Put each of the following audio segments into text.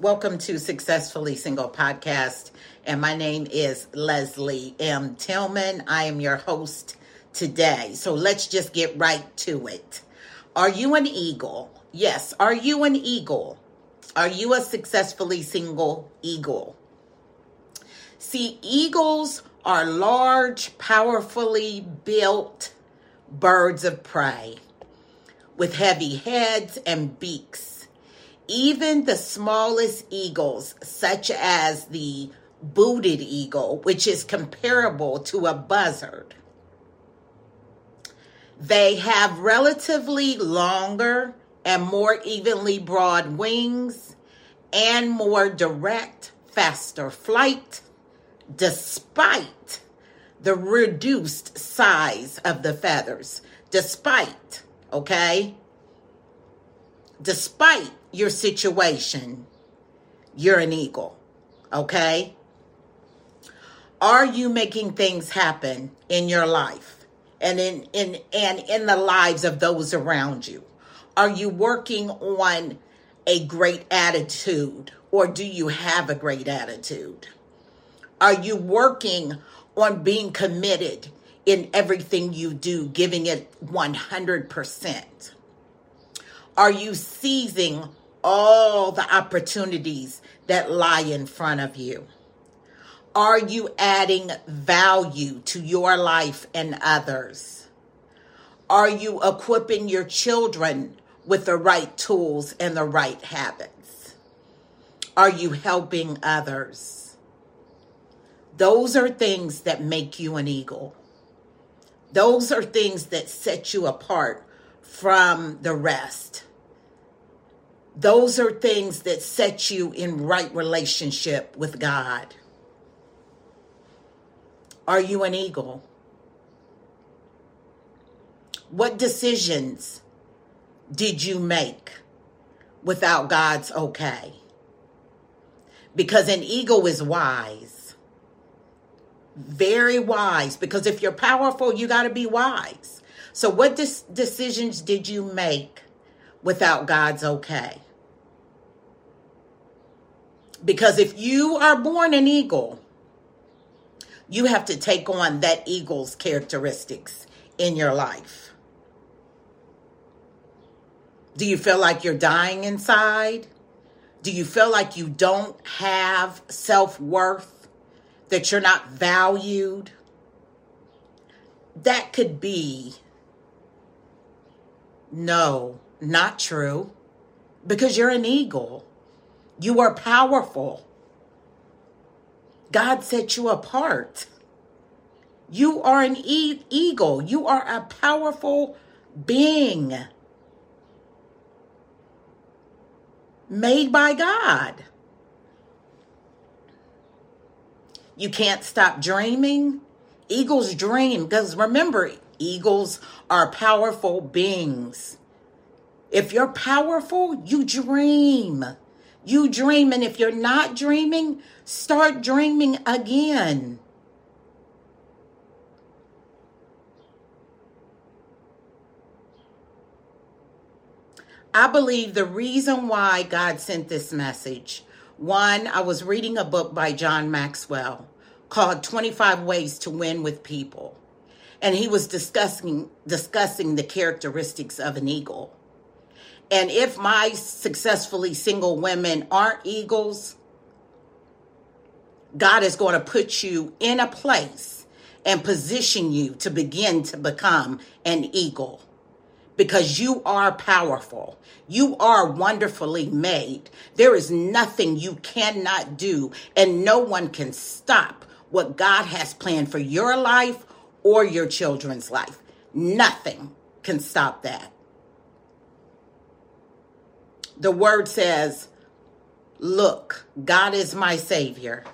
Welcome to Successfully Single Podcast. And my name is Leslie M. Tillman. I am your host today. So let's just get right to it. Are you an eagle? Yes. Are you an eagle? Are you a successfully single eagle? See, eagles are large, powerfully built birds of prey with heavy heads and beaks even the smallest eagles, such as the booted eagle, which is comparable to a buzzard, they have relatively longer and more evenly broad wings and more direct, faster flight, despite the reduced size of the feathers. Despite, okay? Despite your situation, you're an eagle. Okay? Are you making things happen in your life and in, in and in the lives of those around you? Are you working on a great attitude or do you have a great attitude? Are you working on being committed in everything you do, giving it 100%? Are you seizing all the opportunities that lie in front of you? Are you adding value to your life and others? Are you equipping your children with the right tools and the right habits? Are you helping others? Those are things that make you an eagle. Those are things that set you apart from the rest. Those are things that set you in right relationship with God. Are you an eagle? What decisions did you make without God's okay? Because an eagle is wise. Very wise. Because if you're powerful, you got to be wise. So, what decisions did you make without God's okay? Because if you are born an eagle, you have to take on that eagle's characteristics in your life. Do you feel like you're dying inside? Do you feel like you don't have self worth? That you're not valued? That could be no, not true, because you're an eagle. You are powerful. God set you apart. You are an e- eagle. You are a powerful being made by God. You can't stop dreaming. Eagles dream because remember, eagles are powerful beings. If you're powerful, you dream. You dream, and if you're not dreaming, start dreaming again. I believe the reason why God sent this message one, I was reading a book by John Maxwell called 25 Ways to Win with People. And he was discussing discussing the characteristics of an eagle. And if my successfully single women aren't eagles, God is going to put you in a place and position you to begin to become an eagle because you are powerful. You are wonderfully made. There is nothing you cannot do, and no one can stop what God has planned for your life or your children's life. Nothing can stop that the word says, Look, God is my Savior.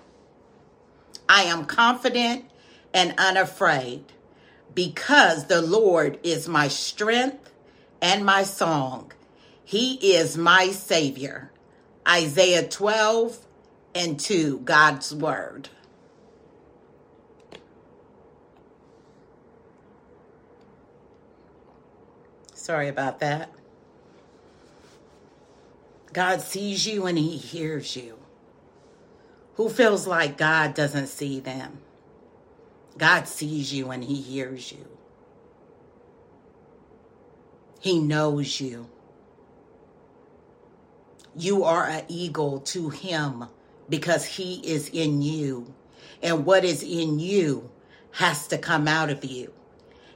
I am confident and unafraid because the Lord is my strength and my song. He is my Savior. Isaiah 12 and 2, God's Word. Sorry about that. God sees you and he hears you. Who feels like God doesn't see them? God sees you and he hears you. He knows you. You are an eagle to him because he is in you. And what is in you has to come out of you.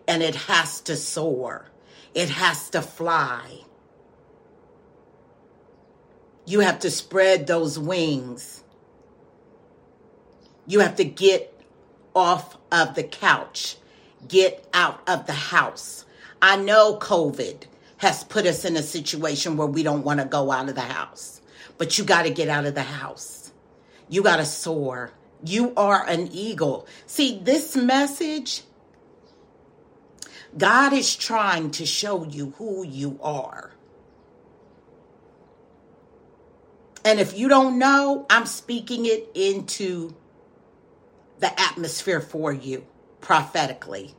And it has to soar. It has to fly. You have to spread those wings. You have to get off of the couch, get out of the house. I know COVID has put us in a situation where we don't want to go out of the house, but you got to get out of the house. You got to soar. You are an eagle. See, this message, God is trying to show you who you are. And if you don't know, I'm speaking it into the atmosphere for you prophetically.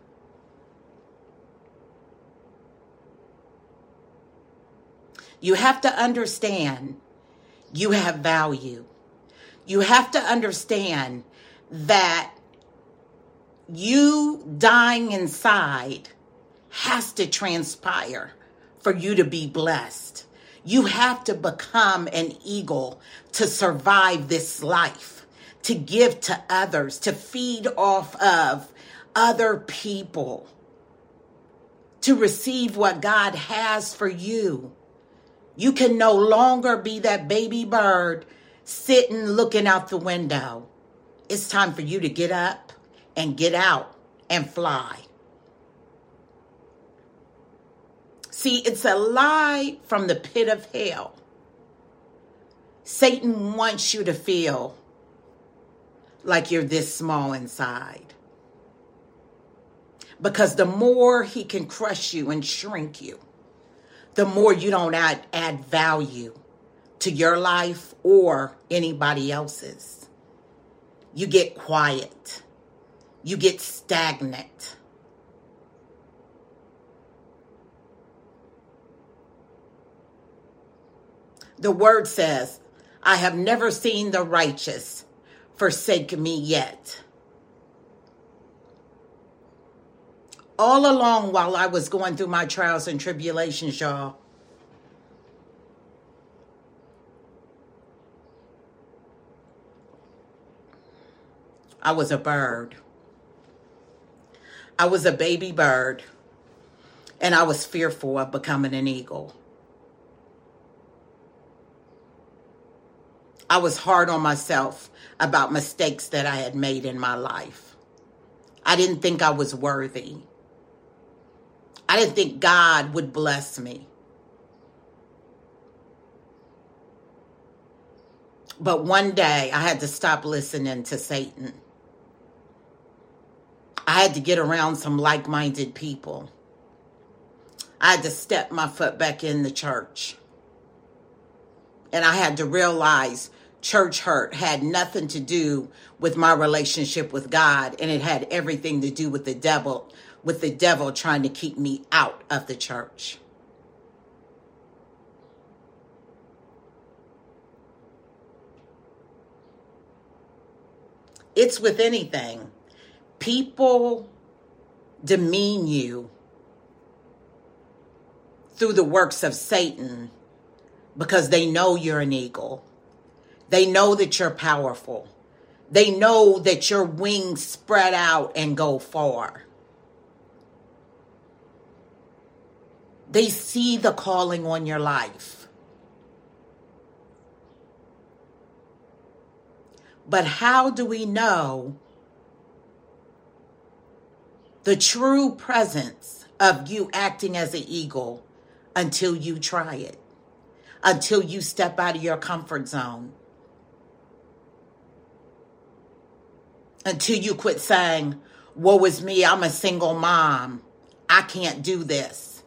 You have to understand you have value. You have to understand that you dying inside has to transpire for you to be blessed. You have to become an eagle to survive this life, to give to others, to feed off of other people, to receive what God has for you. You can no longer be that baby bird sitting looking out the window. It's time for you to get up and get out and fly. See, it's a lie from the pit of hell. Satan wants you to feel like you're this small inside. Because the more he can crush you and shrink you, the more you don't add, add value to your life or anybody else's. You get quiet. You get stagnant. The word says, I have never seen the righteous forsake me yet. All along while I was going through my trials and tribulations, y'all, I was a bird. I was a baby bird, and I was fearful of becoming an eagle. I was hard on myself about mistakes that I had made in my life. I didn't think I was worthy. I didn't think God would bless me. But one day I had to stop listening to Satan. I had to get around some like minded people. I had to step my foot back in the church. And I had to realize church hurt had nothing to do with my relationship with God and it had everything to do with the devil with the devil trying to keep me out of the church. It's with anything. People demean you through the works of Satan because they know you're an eagle. They know that you're powerful. They know that your wings spread out and go far. They see the calling on your life. But how do we know the true presence of you acting as an eagle until you try it? Until you step out of your comfort zone. Until you quit saying, Woe is me, I'm a single mom. I can't do this.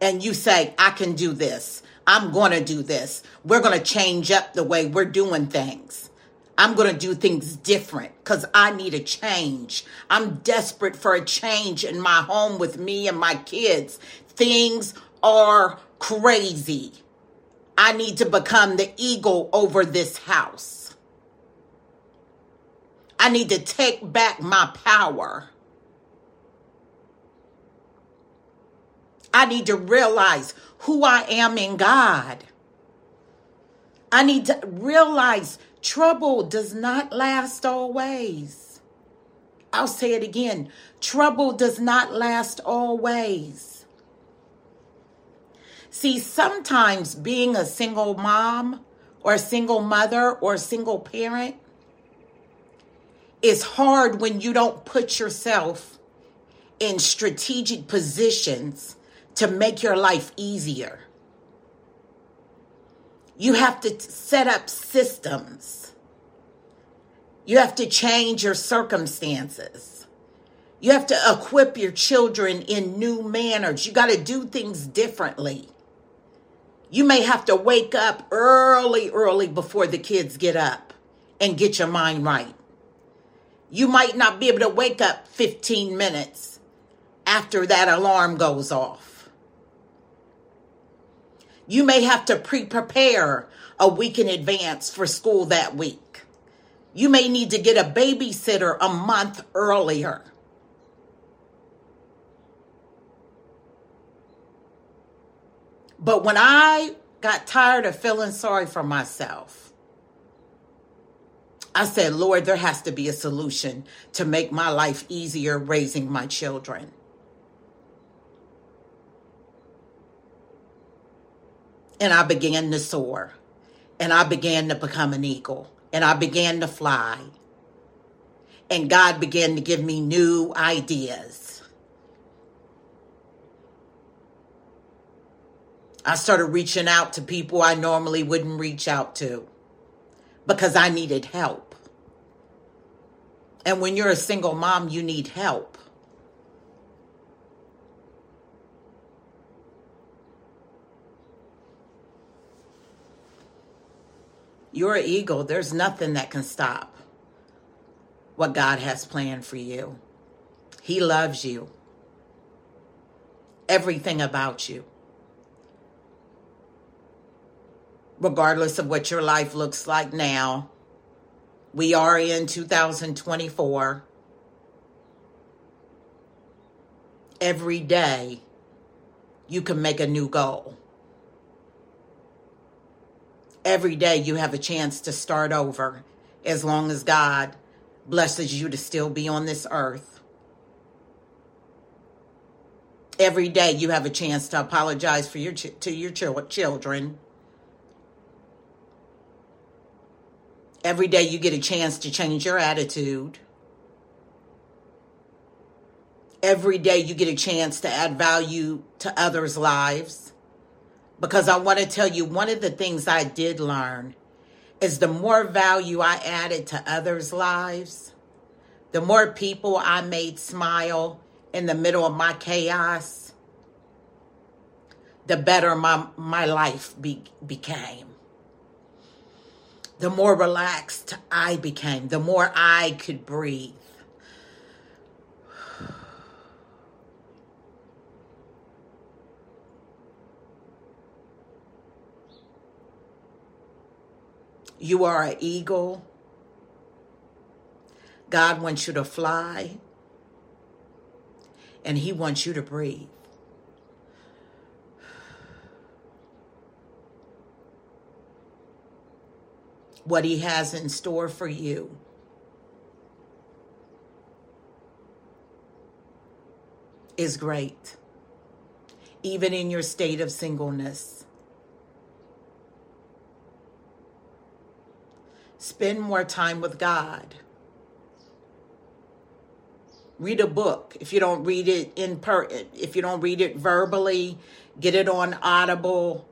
And you say, I can do this. I'm going to do this. We're going to change up the way we're doing things. I'm going to do things different because I need a change. I'm desperate for a change in my home with me and my kids. Things are crazy. I need to become the eagle over this house. I need to take back my power. I need to realize who I am in God. I need to realize trouble does not last always. I'll say it again trouble does not last always. See, sometimes being a single mom or a single mother or a single parent is hard when you don't put yourself in strategic positions to make your life easier. You have to set up systems. You have to change your circumstances. You have to equip your children in new manners. You got to do things differently. You may have to wake up early, early before the kids get up and get your mind right. You might not be able to wake up 15 minutes after that alarm goes off. You may have to pre prepare a week in advance for school that week. You may need to get a babysitter a month earlier. But when I got tired of feeling sorry for myself, I said, Lord, there has to be a solution to make my life easier raising my children. and I began to soar and I began to become an eagle and I began to fly. And God began to give me new ideas. I started reaching out to people I normally wouldn't reach out to because I needed help. And when you're a single mom, you need help. You're an eagle. There's nothing that can stop what God has planned for you. He loves you. Everything about you. Regardless of what your life looks like now, we are in 2024. Every day, you can make a new goal every day you have a chance to start over as long as God blesses you to still be on this earth. Every day you have a chance to apologize for your ch- to your ch- children. Every day you get a chance to change your attitude. Every day you get a chance to add value to others' lives. Because I want to tell you, one of the things I did learn is the more value I added to others' lives, the more people I made smile in the middle of my chaos, the better my, my life be, became. The more relaxed I became, the more I could breathe. You are an eagle. God wants you to fly, and He wants you to breathe. What He has in store for you. Is great, even in your state of singleness. Spend more time with God. Read a book. If you don't read it in per if you don't read it verbally, get it on Audible.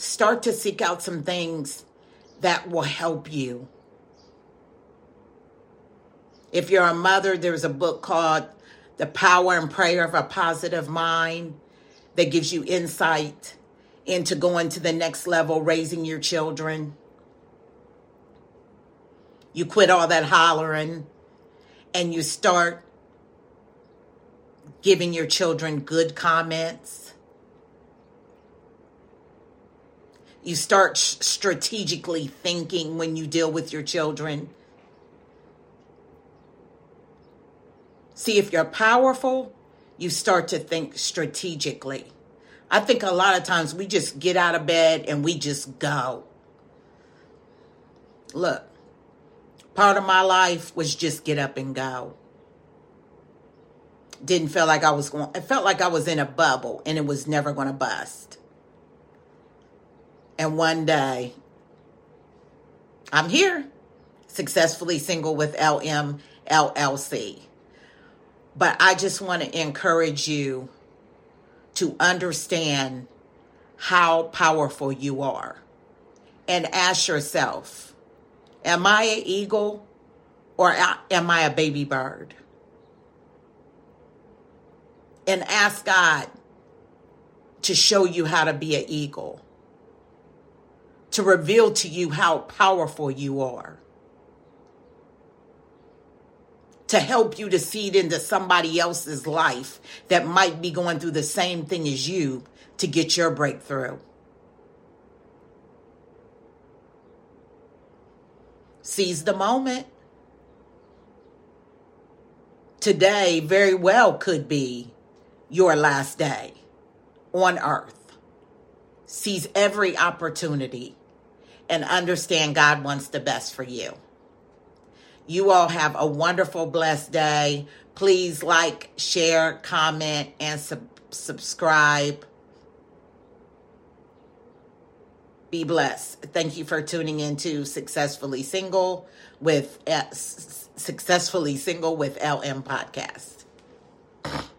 Start to seek out some things that will help you. If you're a mother, there's a book called The Power and Prayer of a Positive Mind that gives you insight into going to the next level, raising your children. You quit all that hollering and you start giving your children good comments. You start strategically thinking when you deal with your children. See, if you're powerful, you start to think strategically. I think a lot of times we just get out of bed and we just go. Look, part of my life was just get up and go. Didn't feel like I was going, it felt like I was in a bubble and it was never going to bust. And one day, I'm here, successfully single with LM LLC. But I just want to encourage you to understand how powerful you are and ask yourself Am I an eagle or am I a baby bird? And ask God to show you how to be an eagle, to reveal to you how powerful you are, to help you to seed into somebody else's life that might be going through the same thing as you to get your breakthrough. Seize the moment. Today, very well, could be your last day on earth. Seize every opportunity and understand God wants the best for you. You all have a wonderful, blessed day. Please like, share, comment, and sub- subscribe. Be blessed. Thank you for tuning in to Successfully Single with uh, Successfully Single with LM Podcast.